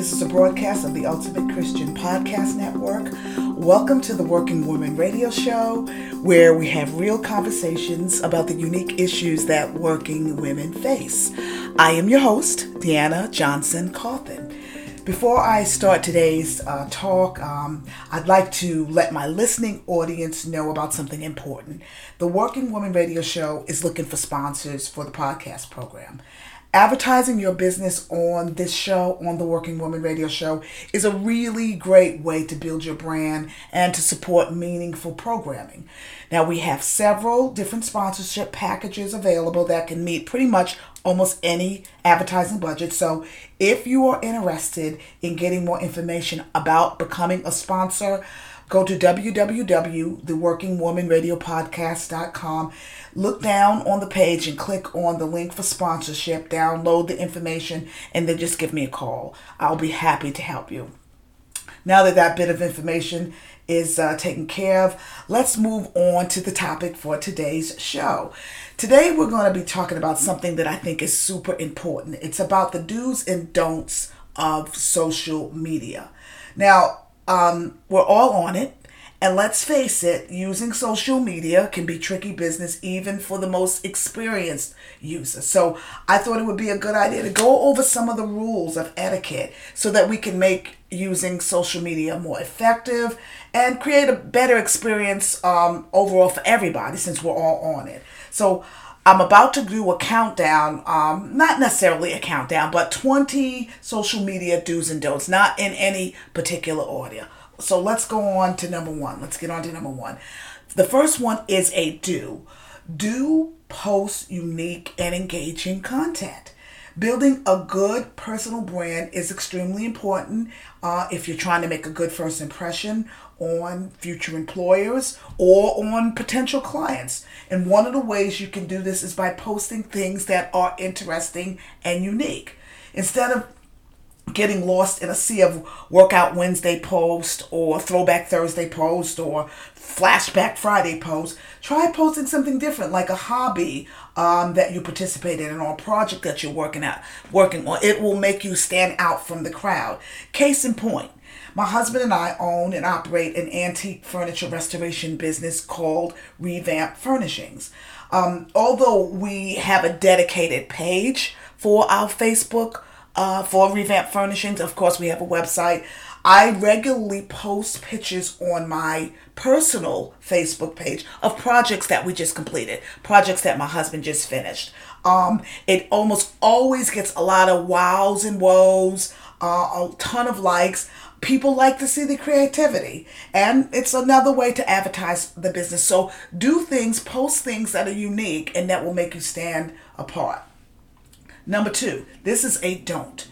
This is a broadcast of the Ultimate Christian Podcast Network. Welcome to the Working Woman Radio Show, where we have real conversations about the unique issues that working women face. I am your host, Deanna Johnson Cawthon. Before I start today's uh, talk, um, I'd like to let my listening audience know about something important. The Working Woman Radio Show is looking for sponsors for the podcast program. Advertising your business on this show, on the Working Woman Radio Show, is a really great way to build your brand and to support meaningful programming. Now, we have several different sponsorship packages available that can meet pretty much almost any advertising budget. So, if you are interested in getting more information about becoming a sponsor, go to www.theworkingwomanradiopodcast.com. Look down on the page and click on the link for sponsorship, download the information, and then just give me a call. I'll be happy to help you. Now that that bit of information is uh, taken care of, let's move on to the topic for today's show. Today, we're going to be talking about something that I think is super important. It's about the do's and don'ts of social media. Now, um, we're all on it. And let's face it, using social media can be tricky business even for the most experienced user. So I thought it would be a good idea to go over some of the rules of etiquette so that we can make using social media more effective and create a better experience um, overall for everybody since we're all on it. So I'm about to do a countdown, um, not necessarily a countdown, but 20 social media do's and don'ts, not in any particular order. So let's go on to number one. Let's get on to number one. The first one is a do. Do post unique and engaging content. Building a good personal brand is extremely important uh, if you're trying to make a good first impression on future employers or on potential clients. And one of the ways you can do this is by posting things that are interesting and unique. Instead of getting lost in a sea of workout Wednesday post or throwback Thursday post or flashback Friday post. Try posting something different, like a hobby um, that you participate in or a project that you're working at working on. It will make you stand out from the crowd. Case in point. My husband and I own and operate an antique furniture restoration business called Revamp Furnishings. Um, although we have a dedicated page for our Facebook uh, for Revamp Furnishings. Of course, we have a website. I regularly post pictures on my personal Facebook page of projects that we just completed, projects that my husband just finished. Um, it almost always gets a lot of wows and woes, uh, a ton of likes. People like to see the creativity, and it's another way to advertise the business. So, do things, post things that are unique and that will make you stand apart. Number two, this is a don't.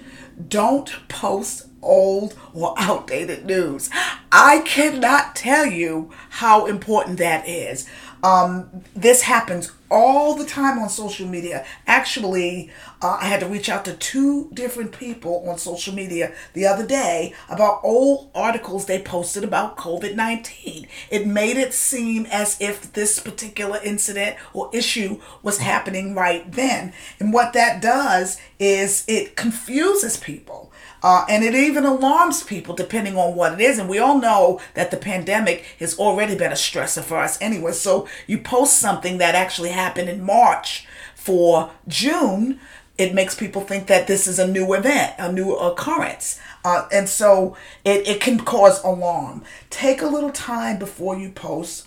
Don't post old or outdated news. I cannot tell you how important that is. Um, this happens all the time on social media. Actually, uh, I had to reach out to two different people on social media the other day about old articles they posted about COVID 19. It made it seem as if this particular incident or issue was happening right then. And what that does is it confuses people. Uh, and it even alarms people depending on what it is. And we all know that the pandemic has already been a stressor for us anyway. So you post something that actually happened in March for June, it makes people think that this is a new event, a new occurrence. Uh, and so it, it can cause alarm. Take a little time before you post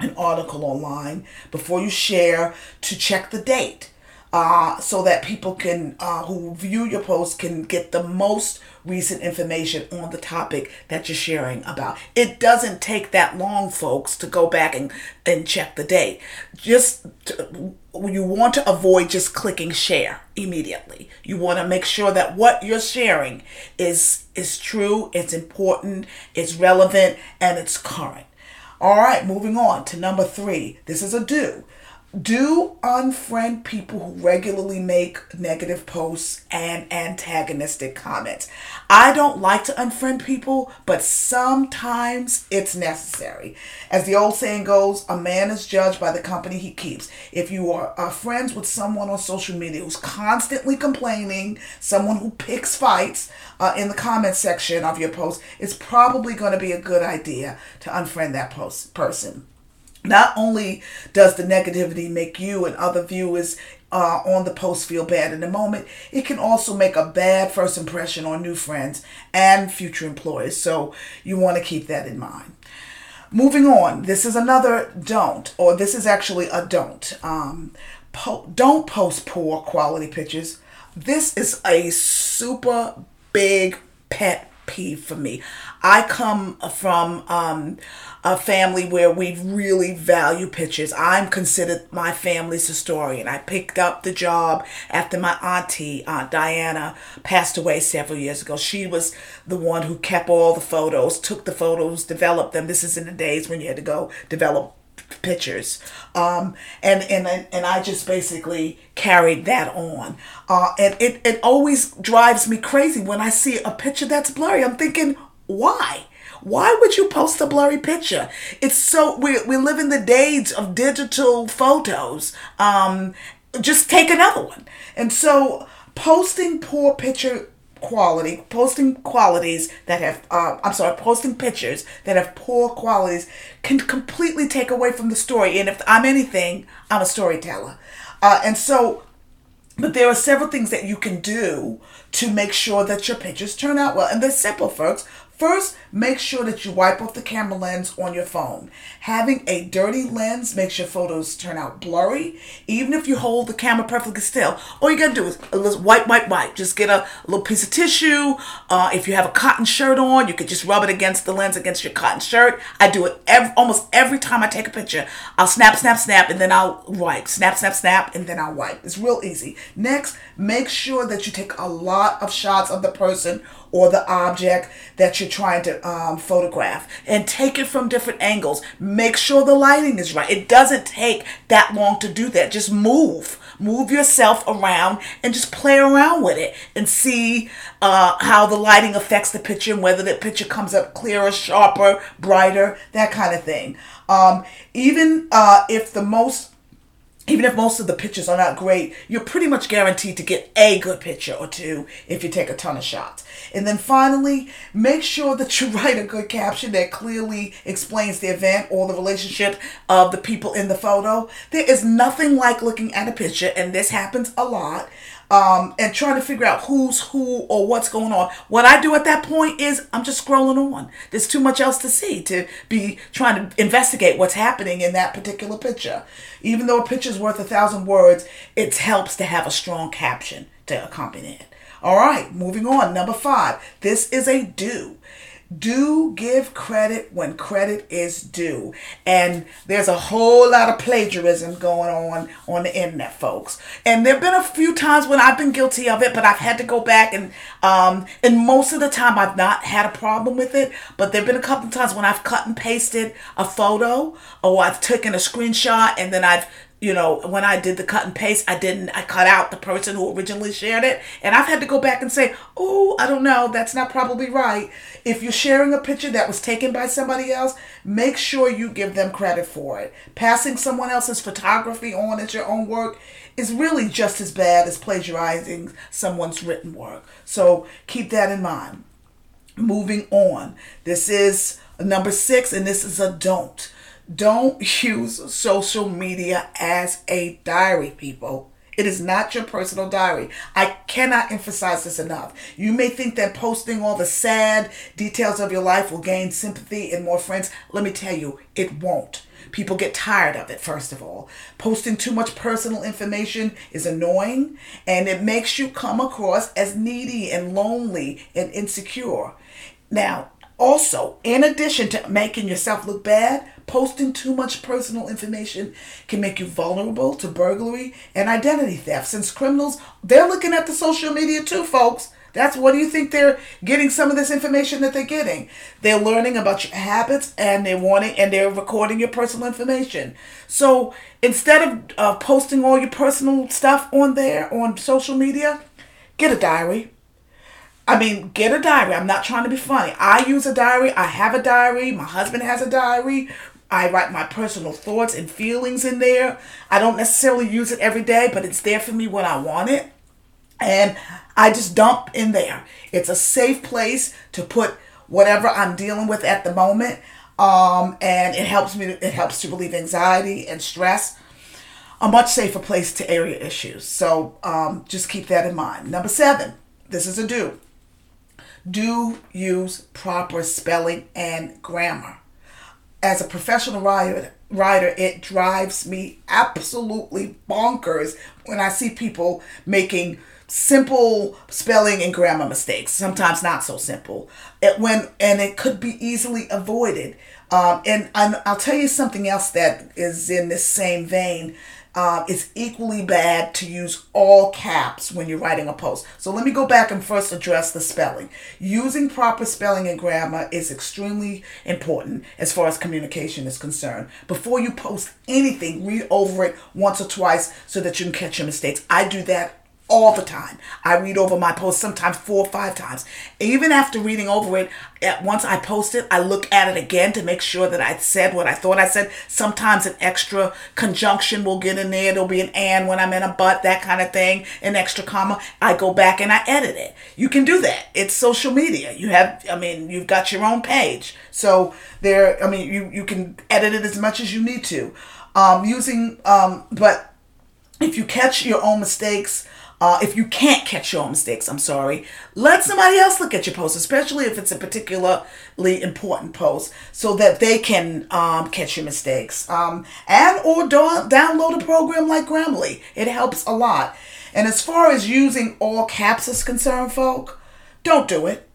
an article online, before you share, to check the date uh, so that people can uh, who view your post can get the most recent information on the topic that you're sharing about. It doesn't take that long, folks, to go back and, and check the date. Just to, you want to avoid just clicking share immediately. You want to make sure that what you're sharing is is true, it's important, it's relevant, and it's current. All right, moving on to number three. This is a do do unfriend people who regularly make negative posts and antagonistic comments. I don't like to unfriend people, but sometimes it's necessary. As the old saying goes, a man is judged by the company he keeps. If you are, friends with someone on social media who's constantly complaining, someone who picks fights uh, in the comment section of your post, it's probably going to be a good idea to unfriend that post person. Not only does the negativity make you and other viewers uh, on the post feel bad in the moment, it can also make a bad first impression on new friends and future employers. So you want to keep that in mind. Moving on, this is another don't, or this is actually a don't. Um, po- don't post poor quality pictures. This is a super big pet peeve for me. I come from um, a family where we really value pictures. I'm considered my family's historian. I picked up the job after my auntie, Aunt Diana, passed away several years ago. She was the one who kept all the photos, took the photos, developed them. This is in the days when you had to go develop pictures um, and and and I just basically carried that on uh, and it, it always drives me crazy when I see a picture that's blurry I'm thinking why why would you post a blurry picture? It's so we we live in the days of digital photos. Um, just take another one. And so posting poor picture quality, posting qualities that have, uh, I'm sorry, posting pictures that have poor qualities can completely take away from the story. And if I'm anything, I'm a storyteller. Uh, and so, but there are several things that you can do to make sure that your pictures turn out well. And they're simple, folks. First, make sure that you wipe off the camera lens on your phone. Having a dirty lens makes your photos turn out blurry, even if you hold the camera perfectly still. All you gotta do is wipe, wipe, wipe. Just get a little piece of tissue. Uh, if you have a cotton shirt on, you could just rub it against the lens against your cotton shirt. I do it every, almost every time I take a picture. I'll snap, snap, snap, and then I'll wipe. Snap, snap, snap, and then I'll wipe. It's real easy. Next, make sure that you take a lot of shots of the person or the object that you're trying to um, photograph and take it from different angles. Make sure the lighting is right. It doesn't take that long to do that. Just move. Move yourself around and just play around with it and see uh, how the lighting affects the picture and whether the picture comes up clearer, sharper, brighter, that kind of thing. Um, even uh, if the most even if most of the pictures are not great, you're pretty much guaranteed to get a good picture or two if you take a ton of shots. And then finally, make sure that you write a good caption that clearly explains the event or the relationship of the people in the photo. There is nothing like looking at a picture, and this happens a lot, um, and trying to figure out who's who or what's going on. What I do at that point is I'm just scrolling on. There's too much else to see to be trying to investigate what's happening in that particular picture. Even though a picture's worth a thousand words, it helps to have a strong caption to accompany it. All right, moving on. Number five. This is a do do give credit when credit is due. And there's a whole lot of plagiarism going on on the internet, folks. And there have been a few times when I've been guilty of it, but I've had to go back and um and most of the time I've not had a problem with it. But there've been a couple of times when I've cut and pasted a photo or I've taken a screenshot and then I've you know, when I did the cut and paste, I didn't, I cut out the person who originally shared it. And I've had to go back and say, oh, I don't know, that's not probably right. If you're sharing a picture that was taken by somebody else, make sure you give them credit for it. Passing someone else's photography on as your own work is really just as bad as plagiarizing someone's written work. So keep that in mind. Moving on. This is number six, and this is a don't don't use social media as a diary, people. It is not your personal diary. I cannot emphasize this enough. You may think that posting all the sad details of your life will gain sympathy and more friends. Let me tell you, it won't. People get tired of it, first of all. Posting too much personal information is annoying and it makes you come across as needy and lonely and insecure. Now, also, in addition to making yourself look bad, posting too much personal information can make you vulnerable to burglary and identity theft. Since criminals, they're looking at the social media too, folks. That's what do you think they're getting some of this information that they're getting? They're learning about your habits and they're wanting and they're recording your personal information. So instead of uh, posting all your personal stuff on there on social media, get a diary. I mean, get a diary. I'm not trying to be funny. I use a diary. I have a diary. My husband has a diary. I write my personal thoughts and feelings in there. I don't necessarily use it every day, but it's there for me when I want it. And I just dump in there. It's a safe place to put whatever I'm dealing with at the moment. Um, and it helps me, it helps to relieve anxiety and stress. A much safer place to area issues. So um, just keep that in mind. Number seven, this is a do do use proper spelling and grammar. As a professional writer, writer, it drives me absolutely bonkers when I see people making simple spelling and grammar mistakes. Sometimes not so simple. It when and it could be easily avoided. Um, and, and I'll tell you something else that is in this same vein uh, it's equally bad to use all caps when you're writing a post. So let me go back and first address the spelling. Using proper spelling and grammar is extremely important as far as communication is concerned. Before you post anything, read over it once or twice so that you can catch your mistakes. I do that all the time. I read over my post sometimes four or five times. Even after reading over it, once I post it, I look at it again to make sure that I said what I thought I said. Sometimes an extra conjunction will get in there. There'll be an and when I'm in a but, that kind of thing, an extra comma. I go back and I edit it. You can do that. It's social media. You have, I mean, you've got your own page. So there, I mean, you, you can edit it as much as you need to. Um, using, um, but if you catch your own mistakes, uh, if you can't catch your own mistakes, I'm sorry, let somebody else look at your post, especially if it's a particularly important post, so that they can um, catch your mistakes. Um, and or do- download a program like Grammarly. It helps a lot. And as far as using all caps is concerned, folk, don't do it.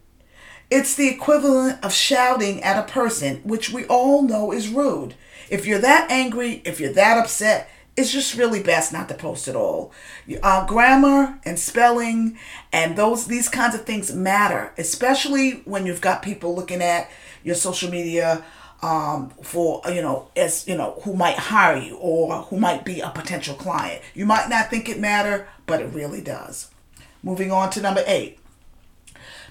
It's the equivalent of shouting at a person, which we all know is rude. If you're that angry, if you're that upset, it's just really best not to post at all. Uh, grammar and spelling and those these kinds of things matter, especially when you've got people looking at your social media um, for you know as you know who might hire you or who might be a potential client. You might not think it matter, but it really does. Moving on to number eight.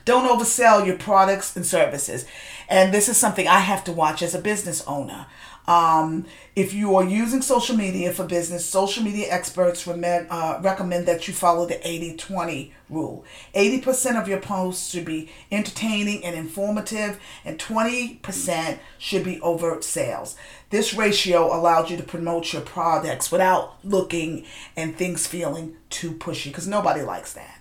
Don't oversell your products and services. And this is something I have to watch as a business owner. Um, if you are using social media for business, social media experts uh, recommend that you follow the 80 20 rule. 80% of your posts should be entertaining and informative, and 20% should be overt sales. This ratio allows you to promote your products without looking and things feeling too pushy because nobody likes that.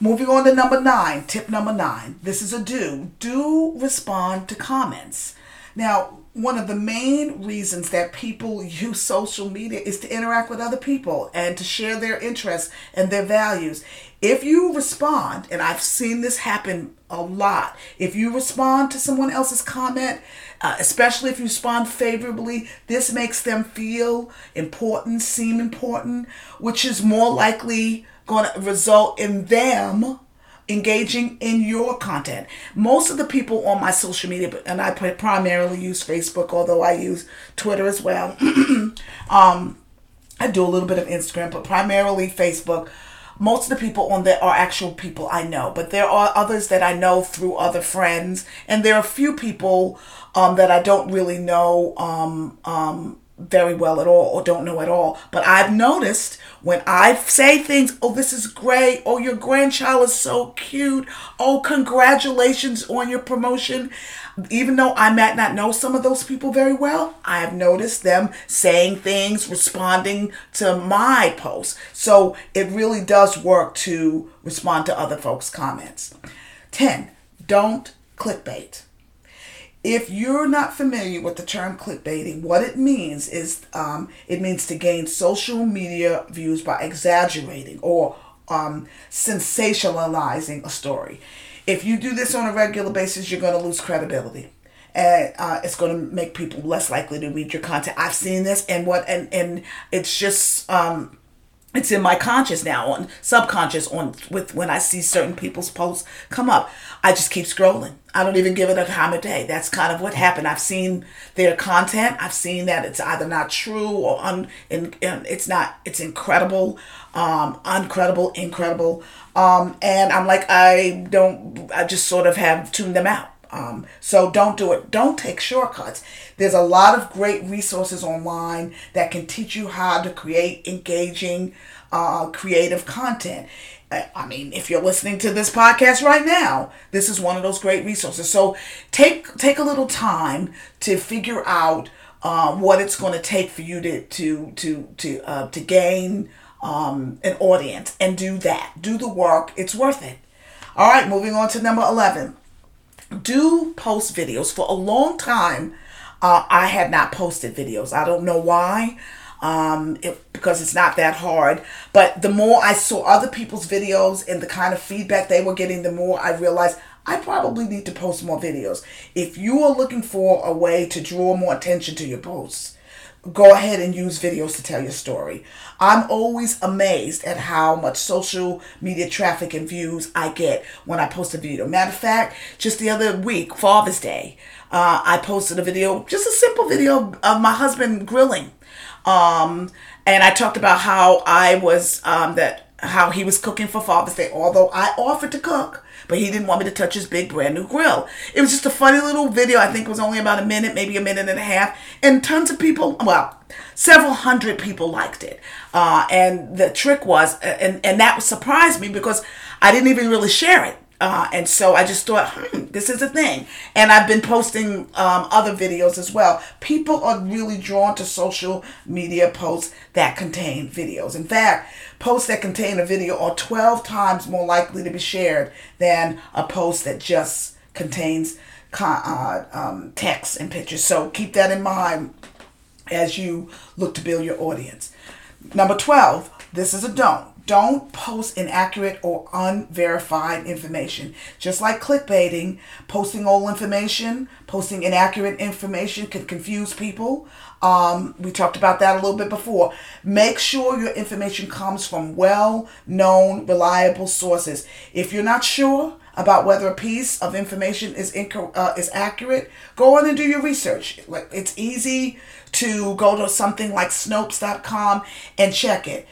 Moving on to number nine, tip number nine. This is a do. Do respond to comments. Now, one of the main reasons that people use social media is to interact with other people and to share their interests and their values. If you respond, and I've seen this happen a lot, if you respond to someone else's comment, uh, especially if you respond favorably, this makes them feel important, seem important, which is more likely going to result in them engaging in your content. Most of the people on my social media, and I primarily use Facebook, although I use Twitter as well. um, I do a little bit of Instagram, but primarily Facebook. Most of the people on there are actual people I know, but there are others that I know through other friends, and there are a few people um, that I don't really know um, um, very well at all or don't know at all. But I've noticed when I say things, oh, this is great. Oh, your grandchild is so cute. Oh, congratulations on your promotion. Even though I might not know some of those people very well, I have noticed them saying things, responding to my posts. So it really does work to respond to other folks' comments. 10. Don't clickbait if you're not familiar with the term clickbaiting, what it means is um, it means to gain social media views by exaggerating or um, sensationalizing a story. If you do this on a regular basis, you're going to lose credibility. And uh, it's going to make people less likely to read your content. I've seen this, and what, and and it's just um, it's in my conscious now on subconscious on with when I see certain people's posts come up. I just keep scrolling. I don't even give it a time of day. That's kind of what happened. I've seen their content. I've seen that it's either not true or un, in, in, it's not. It's incredible, um, uncredible, incredible. Um, and I'm like, I don't. I just sort of have tuned them out. Um, so don't do it. Don't take shortcuts. There's a lot of great resources online that can teach you how to create engaging, uh, creative content. I mean, if you're listening to this podcast right now, this is one of those great resources. So take take a little time to figure out uh, what it's going to take for you to to to to uh, to gain um, an audience and do that. Do the work. It's worth it. All right, moving on to number eleven do post videos. For a long time, uh, I had not posted videos. I don't know why, um, it, because it's not that hard. But the more I saw other people's videos and the kind of feedback they were getting, the more I realized I probably need to post more videos. If you are looking for a way to draw more attention to your posts, go ahead and use videos to tell your story. I'm always amazed at how much social media traffic and views I get when I post a video. Matter of fact, just the other week, Father's Day, uh, I posted a video, just a simple video of my husband grilling. Um, and I talked about how I was, um, that how he was cooking for Father's Day, although I offered to cook but he didn't want me to touch his big brand new grill. It was just a funny little video. I think it was only about a minute, maybe a minute and a half, and tons of people, well, several hundred people liked it. Uh, and the trick was, and, and that surprised me because I didn't even really share it. Uh, and so I just thought, hmm, this is a thing. And I've been posting um, other videos as well. People are really drawn to social media posts that contain videos. In fact, posts that contain a video are 12 times more likely to be shared than a post that just contains uh, um, text and pictures. So keep that in mind as you look to build your audience. Number 12, this is a don't don't post inaccurate or unverified information. Just like clickbaiting, posting old information, posting inaccurate information can confuse people. Um, we talked about that a little bit before. Make sure your information comes from well known, reliable sources. If you're not sure, about whether a piece of information is uh, is accurate, go on and do your research. It's easy to go to something like Snopes.com and check it.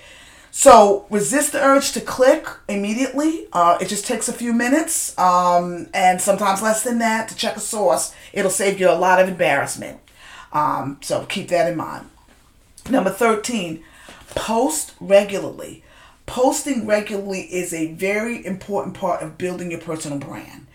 So resist the urge to click immediately. Uh, it just takes a few minutes um, and sometimes less than that to check a source. It'll save you a lot of embarrassment. Um, so keep that in mind. Number 13, post regularly. Posting regularly is a very important part of building your personal brand.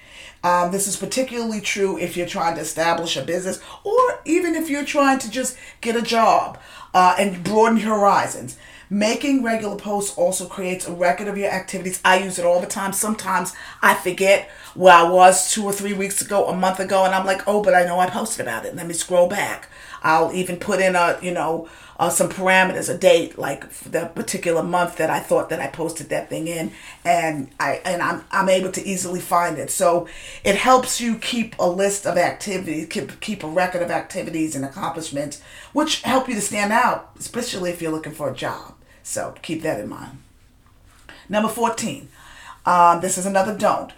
Um, this is particularly true if you're trying to establish a business or even if you're trying to just get a job uh, and broaden your horizons. Making regular posts also creates a record of your activities. I use it all the time. Sometimes I forget where I was two or three weeks ago, a month ago, and I'm like, oh, but I know I posted about it. Let me scroll back. I'll even put in a, you know, uh, some parameters, a date, like the particular month that I thought that I posted that thing in, and I and I'm I'm able to easily find it. So it helps you keep a list of activities, keep keep a record of activities and accomplishments, which help you to stand out, especially if you're looking for a job. So keep that in mind. Number 14. Um, this is another don't.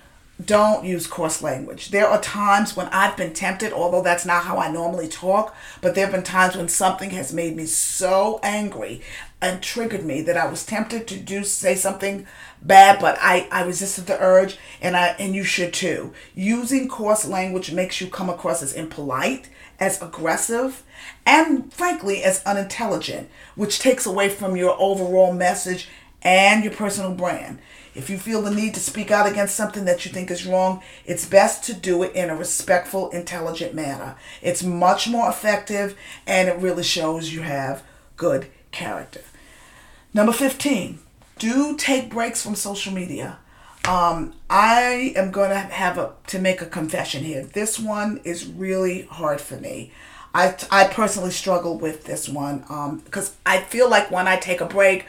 Don't use coarse language. There are times when I've been tempted, although that's not how I normally talk, but there have been times when something has made me so angry and triggered me that I was tempted to do say something bad, but I, I resisted the urge and I and you should too. Using coarse language makes you come across as impolite as aggressive, and frankly, as unintelligent, which takes away from your overall message and your personal brand. If you feel the need to speak out against something that you think is wrong, it's best to do it in a respectful, intelligent manner. It's much more effective and it really shows you have good character. Number 15, do take breaks from social media. Um, I am going to have a, to make a confession here. This one is really hard for me. I, I personally struggle with this one um, because I feel like when I take a break,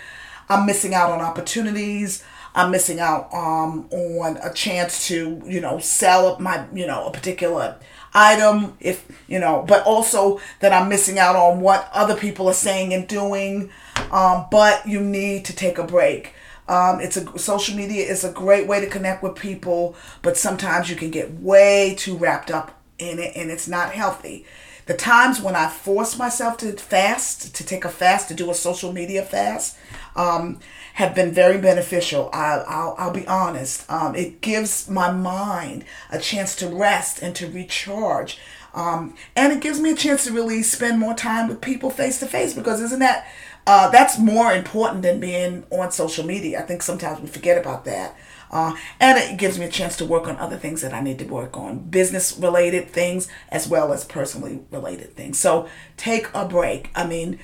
I'm missing out on opportunities. I'm missing out um, on a chance to, you know, sell my, you know, a particular item if, you know, but also that I'm missing out on what other people are saying and doing. um, but you need to take a break. Um, it's a social media is a great way to connect with people, but sometimes you can get way too wrapped up in it, and it's not healthy. The times when I force myself to fast, to take a fast, to do a social media fast, um, have been very beneficial. I, will I'll be honest. Um, it gives my mind a chance to rest and to recharge. Um, and it gives me a chance to really spend more time with people face to face because isn't that uh, that's more important than being on social media. I think sometimes we forget about that. Uh, and it gives me a chance to work on other things that I need to work on, business related things as well as personally related things. So take a break. I mean,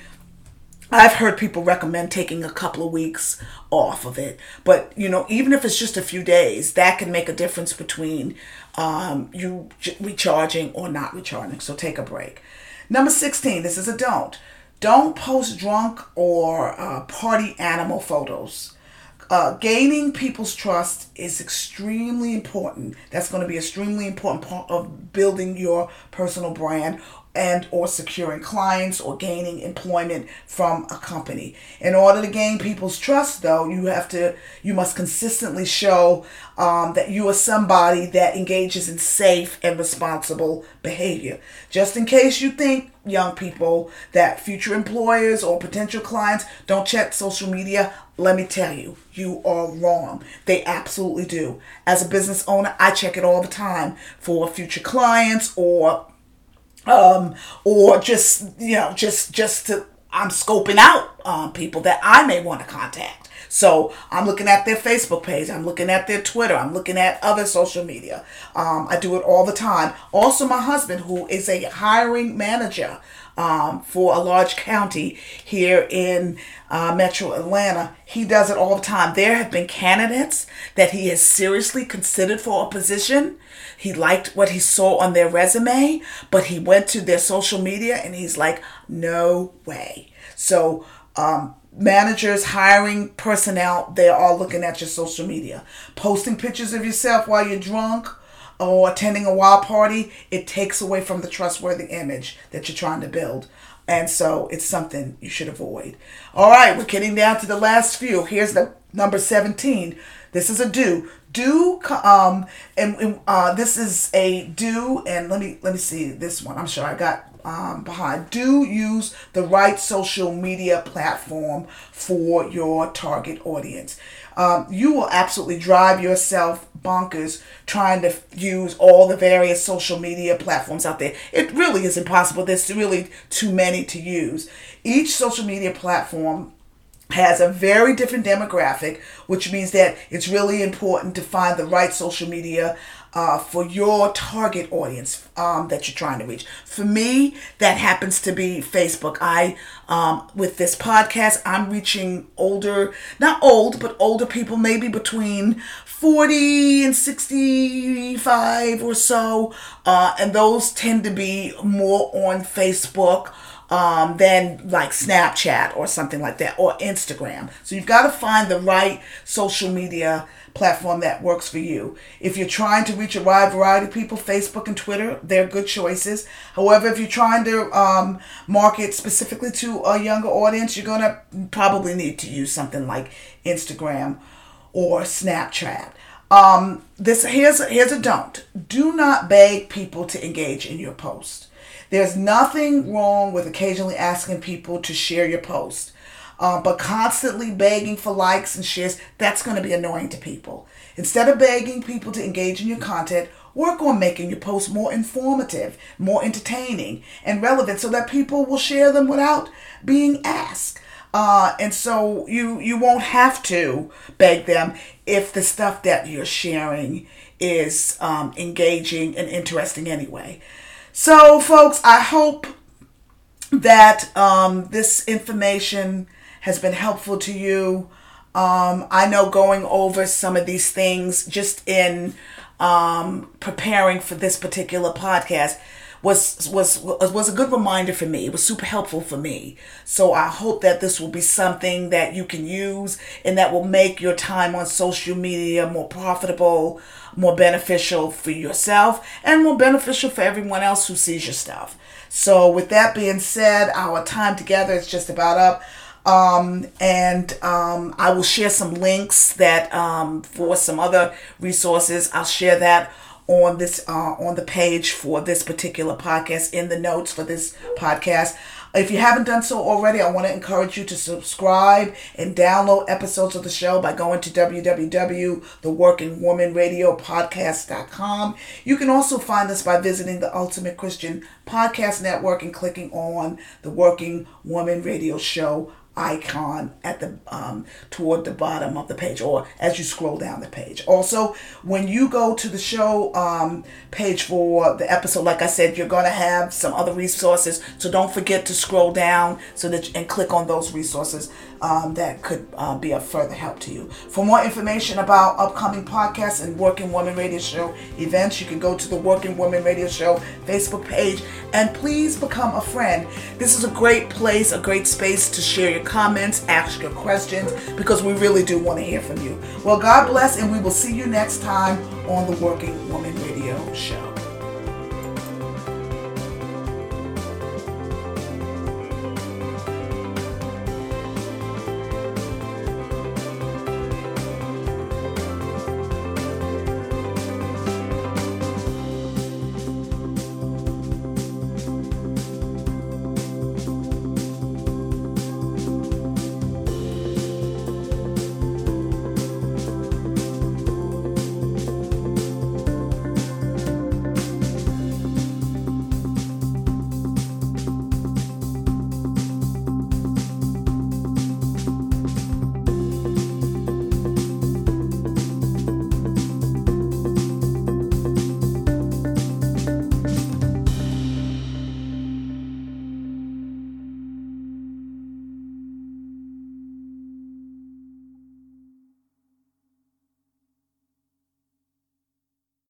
I've heard people recommend taking a couple of weeks off of it, but you know, even if it's just a few days, that can make a difference between um, you recharging or not recharging. So take a break. Number 16, this is a don't. Don't post drunk or uh, party animal photos. Uh, gaining people's trust is extremely important. That's going to be extremely important part of building your personal brand and or securing clients or gaining employment from a company. In order to gain people's trust though, you have to you must consistently show um, that you are somebody that engages in safe and responsible behavior. Just in case you think young people that future employers or potential clients don't check social media, let me tell you, you are wrong. They absolutely do. As a business owner, I check it all the time for future clients or um, or just you know just just to I'm scoping out um, people that I may want to contact. So I'm looking at their Facebook page. I'm looking at their Twitter. I'm looking at other social media. Um, I do it all the time. Also, my husband, who is a hiring manager um, for a large county here in uh, Metro Atlanta, he does it all the time. There have been candidates that he has seriously considered for a position he liked what he saw on their resume, but he went to their social media and he's like, no way. So, um, managers hiring personnel, they're all looking at your social media. Posting pictures of yourself while you're drunk or attending a wild party, it takes away from the trustworthy image that you're trying to build. And so it's something you should avoid. All right, we're getting down to the last few. Here's the number 17. This is a do do um and, and uh this is a do and let me let me see this one. I'm sure i got um behind. Do use the right social media platform for your target audience. Um, you will absolutely drive yourself bonkers trying to use all the various social media platforms out there. It really is impossible. There's really too many to use. Each social media platform has a very different demographic, which means that it's really important to find the right social media uh, for your target audience um, that you're trying to reach. For me, that happens to be Facebook. I, um, with this podcast, I'm reaching older, not old, but older people, maybe between 40 and 65 or so. Uh, and those tend to be more on Facebook um, than like Snapchat or something like that or Instagram. So you've got to find the right social media platform that works for you. If you're trying to reach a wide variety of people, Facebook and Twitter, they're good choices. However, if you're trying to um, market specifically to a younger audience, you're going to probably need to use something like Instagram or Snapchat. Um, this here's here's a don't. Do not beg people to engage in your post. There's nothing wrong with occasionally asking people to share your post. Uh, but constantly begging for likes and shares, that's going to be annoying to people. Instead of begging people to engage in your content, work on making your posts more informative, more entertaining, and relevant so that people will share them without being asked. Uh, and so you you won't have to beg them if the stuff that you're sharing is um, engaging and interesting anyway. So, folks, I hope that um, this information has been helpful to you. Um, I know going over some of these things just in um, preparing for this particular podcast was was was a good reminder for me. It was super helpful for me. So I hope that this will be something that you can use and that will make your time on social media more profitable, more beneficial for yourself, and more beneficial for everyone else who sees your stuff. So with that being said, our time together is just about up. Um, and um, I will share some links that um, for some other resources. I'll share that on this uh, on the page for this particular podcast in the notes for this podcast. If you haven't done so already, I want to encourage you to subscribe and download episodes of the show by going to www.theworkingwomanradiopodcast.com. You can also find us by visiting the Ultimate Christian Podcast Network and clicking on the Working Woman Radio Show icon at the um, toward the bottom of the page or as you scroll down the page. Also when you go to the show um, page for the episode like i said you're going to have some other resources. So don't forget to scroll down so that you, and click on those resources um, that could uh, be of further help to you for more information about upcoming podcasts and working woman radio show events you can go to the working woman radio show facebook page and please become a friend this is a great place a great space to share your comments, ask your questions, because we really do want to hear from you. Well, God bless, and we will see you next time on the Working Woman Radio Show.